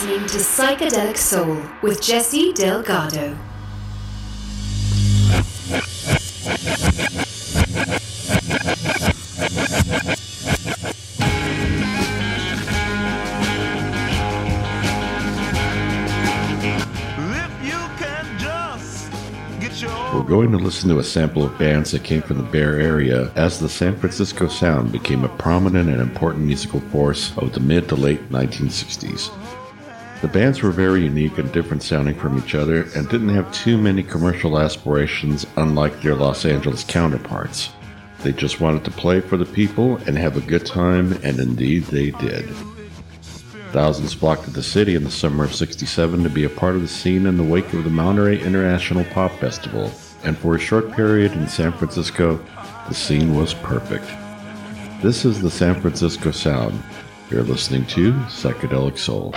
listening to Psychedelic Soul with Jesse Delgado. We're going to listen to a sample of bands that came from the Bay Area as the San Francisco Sound became a prominent and important musical force of the mid to late 1960s. The bands were very unique and different sounding from each other and didn't have too many commercial aspirations unlike their Los Angeles counterparts. They just wanted to play for the people and have a good time, and indeed they did. Thousands flocked to the city in the summer of 67 to be a part of the scene in the wake of the Monterey International Pop Festival, and for a short period in San Francisco, the scene was perfect. This is the San Francisco Sound. You're listening to Psychedelic Soul.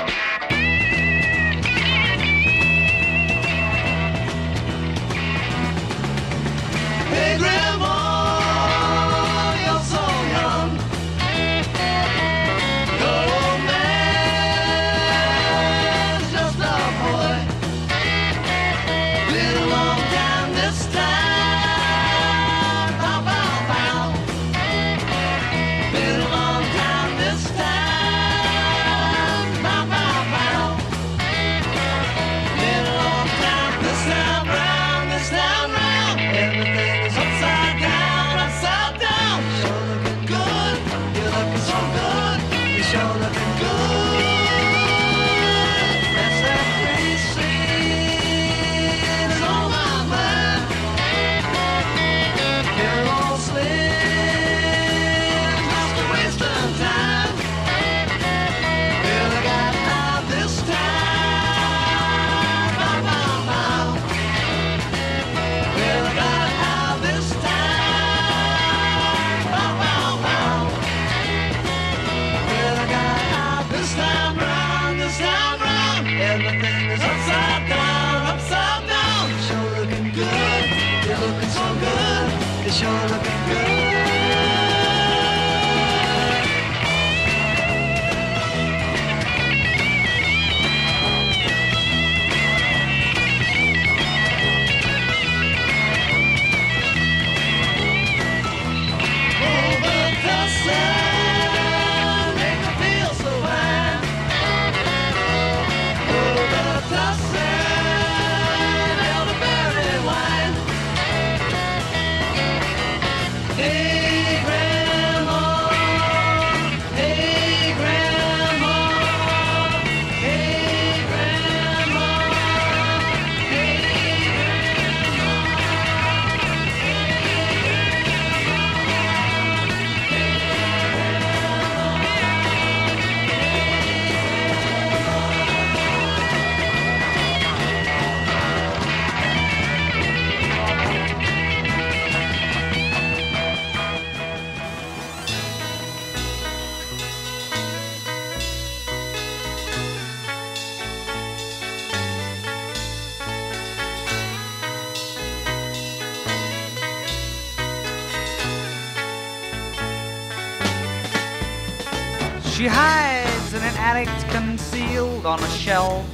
A shelf.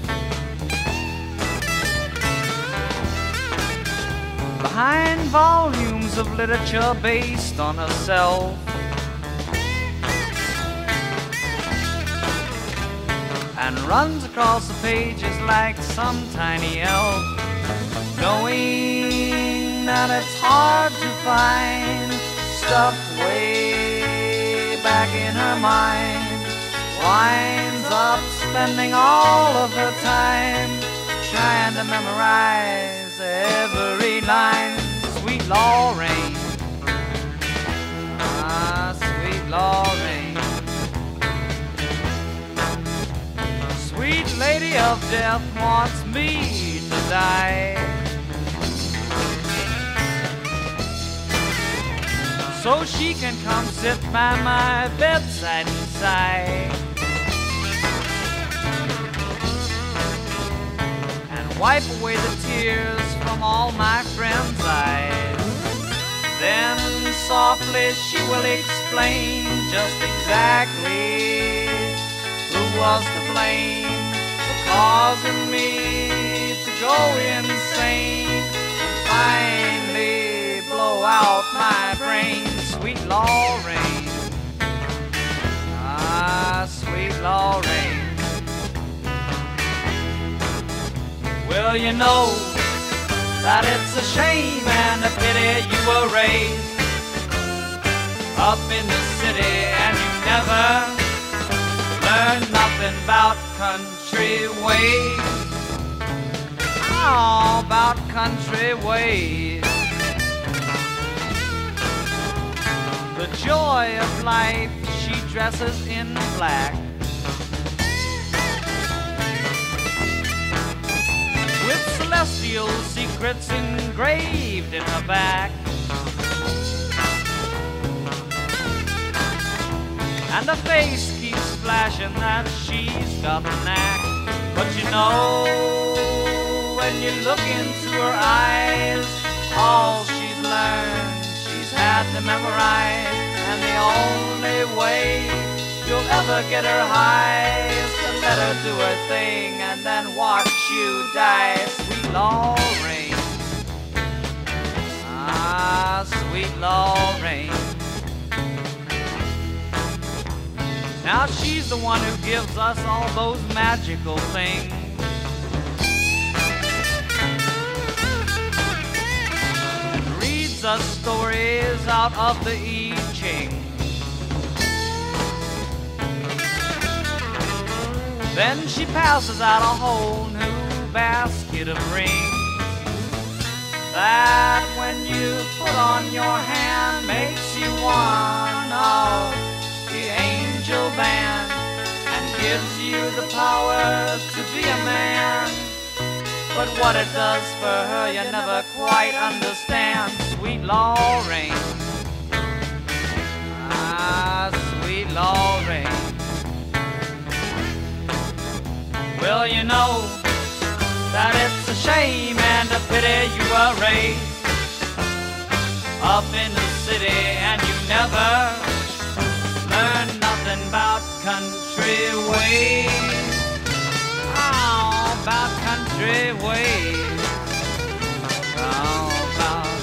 Behind volumes of literature based on herself. And runs across the pages like some tiny elf. Knowing that it's hard to find stuff way back in her mind winds up spending all of her time trying to memorize every line. Sweet Lorraine, ah, sweet Lorraine, sweet lady of death wants me to die. So she can come sit by my bedside and sigh. Wipe away the tears from all my friends' eyes. Then softly she will explain just exactly who was to blame. For causing me to go insane and finally blow out my brain. Sweet Lorraine, ah, sweet Lorraine. Well, you know that it's a shame and a pity you were raised up in the city and you never learned nothing about country ways. Oh, about country ways. The joy of life she dresses in black. Celestial secrets engraved in her back. And her face keeps flashing that she's got the knack. But you know, when you look into her eyes, all she's learned, she's had to memorize. And the only way you'll ever get her high is to let her do her thing and then watch you die, Lorraine. Ah, sweet Lorraine. Now she's the one who gives us all those magical things. Reads us stories out of the I Ching. Then she passes out a whole new basket of rings. That when you put on your hand makes you one of the angel band and gives you the power to be a man. But what it does for her, you never quite understand. Sweet Lorraine. Ah, sweet Lorraine. Well, you know that it's a shame and a pity you were raised up in the city and you never learned nothing about country ways. Oh, about country ways. Oh, about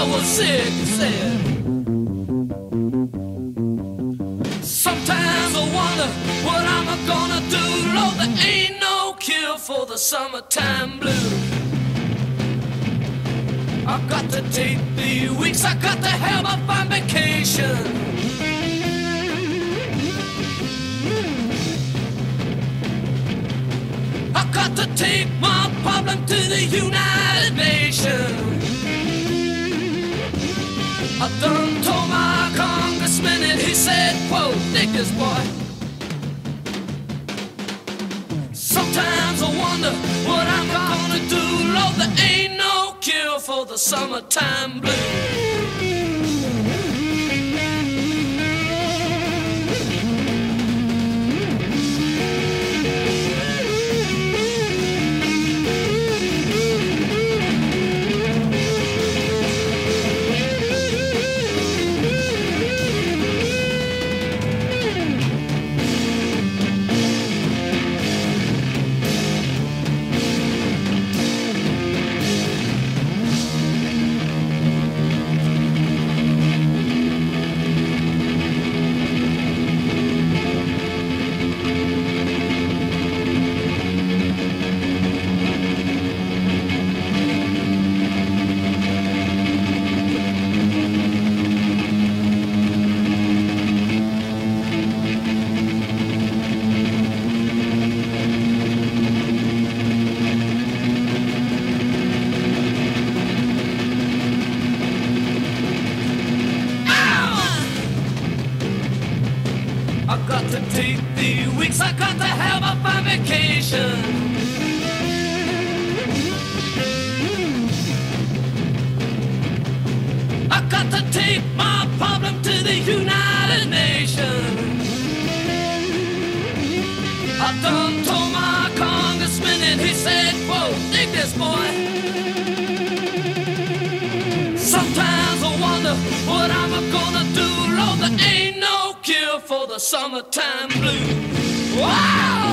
I was sick, he said. Sometimes I wonder what I'm gonna do. Lord, there ain't no cure for the summertime blues. I got to take the weeks, I got to have my fun vacation. I got to take my problem to the United Nations. I done told my congressman and he said, whoa, niggas, boy. Sometimes I wonder what I'm gonna do. Lord, there ain't no cure for the summertime blues. take my problem to the United Nations. I done told my congressman and he said, whoa, dig this boy. Sometimes I wonder what I'm gonna do, Lord, there ain't no cure for the summertime blues. Wow!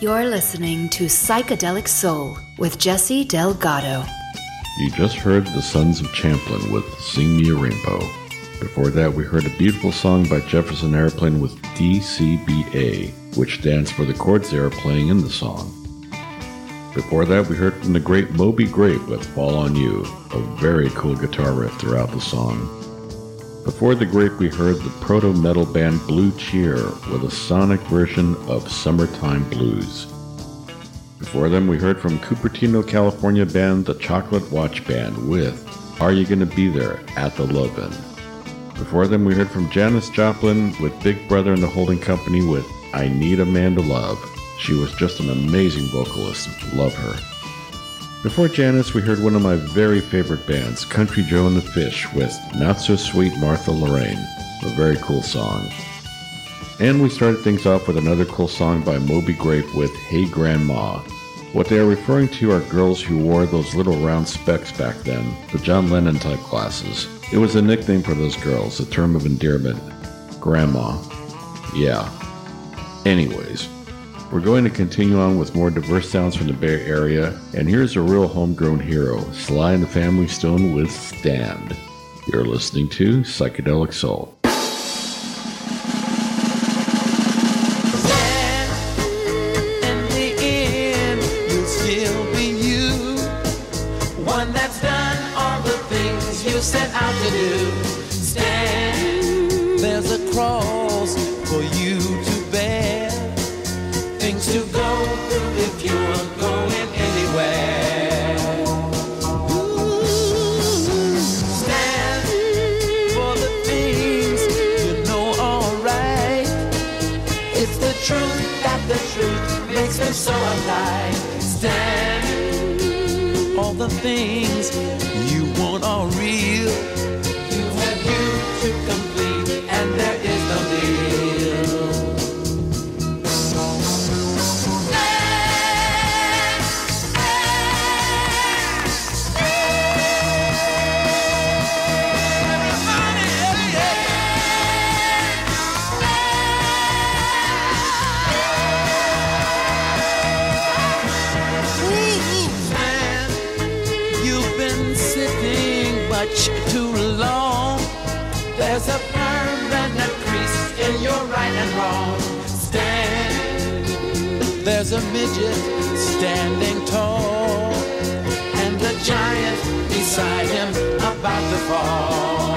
You're listening to Psychedelic Soul with Jesse Delgado. You just heard the Sons of Champlin with Sing Me a Rainbow. Before that, we heard a beautiful song by Jefferson Airplane with DCBA, which stands for the chords they are playing in the song. Before that, we heard from the great Moby Grape with Fall on You, a very cool guitar riff throughout the song. Before the Grape, we heard the proto metal band Blue Cheer with a sonic version of Summertime Blues. Before them, we heard from Cupertino, California band The Chocolate Watch Band with Are You Gonna Be There at the Love-In? Before them, we heard from Janis Joplin with Big Brother and the Holding Company with I Need a Man to Love. She was just an amazing vocalist. Love her. Before Janis, we heard one of my very favorite bands, Country Joe and the Fish, with Not So Sweet Martha Lorraine, a very cool song. And we started things off with another cool song by Moby Grape with Hey Grandma. What they are referring to are girls who wore those little round specs back then, the John Lennon type glasses. It was a nickname for those girls, a term of endearment. Grandma. Yeah. Anyways, we're going to continue on with more diverse sounds from the Bay Area, and here's a real homegrown hero, Sly and the Family Stone with Stand. You're listening to Psychedelic Soul. Them so alive. Stand. All the things you want are real. There's a midget standing tall, and a giant beside him about to fall.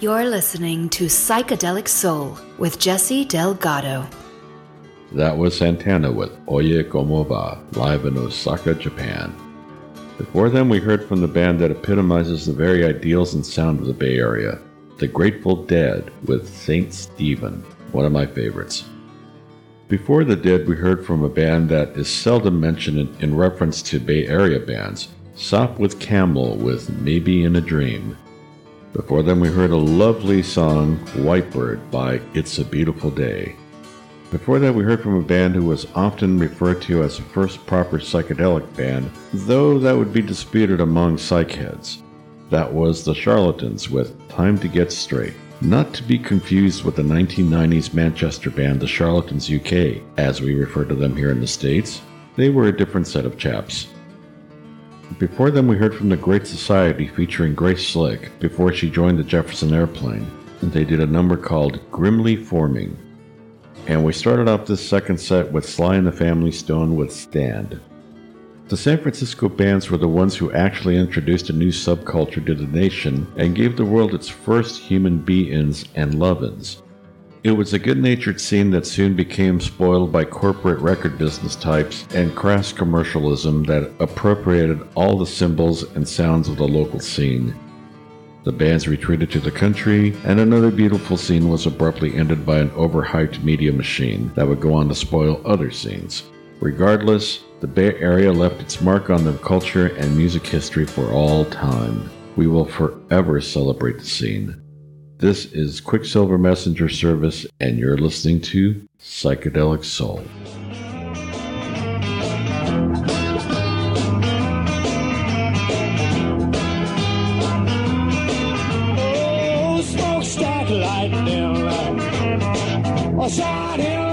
You're listening to Psychedelic Soul with Jesse Delgado. That was Santana with Oye Como Va, live in Osaka, Japan. Before then, we heard from the band that epitomizes the very ideals and sound of the Bay Area, The Grateful Dead with St. Stephen, one of my favorites. Before The Dead, we heard from a band that is seldom mentioned in, reference to Bay Area bands, Sopwith Camel with Maybe in a Dream. Before then, we heard a lovely song, White Bird by It's a Beautiful Day. Before that, we heard from a band who was often referred to as the first proper psychedelic band, though that would be disputed among psych heads. That was the Charlatans with Time to Get Straight. Not to be confused with the 1990s Manchester band The Charlatans UK, as we refer to them here in the States. They were a different set of chaps. Before them, we heard from the Great Society featuring Grace Slick before she joined the Jefferson Airplane. And they did a number called Grimly Forming. And we started off this second set with Sly and the Family Stone with Stand. The San Francisco bands were the ones who actually introduced a new subculture to the nation and gave the world its first human be-ins and love-ins. It was a good-natured scene that soon became spoiled by corporate record business types and crass commercialism that appropriated all the symbols and sounds of the local scene. The bands retreated to the country, and another beautiful scene was abruptly ended by an overhyped media machine that would go on to spoil other scenes. Regardless, the Bay Area left its mark on the culture and music history for all time. We will forever celebrate the scene. This is Quicksilver Messenger Service, and you're listening to Psychedelic Soul. Oh, smokestack lightning, oh, shining, oh,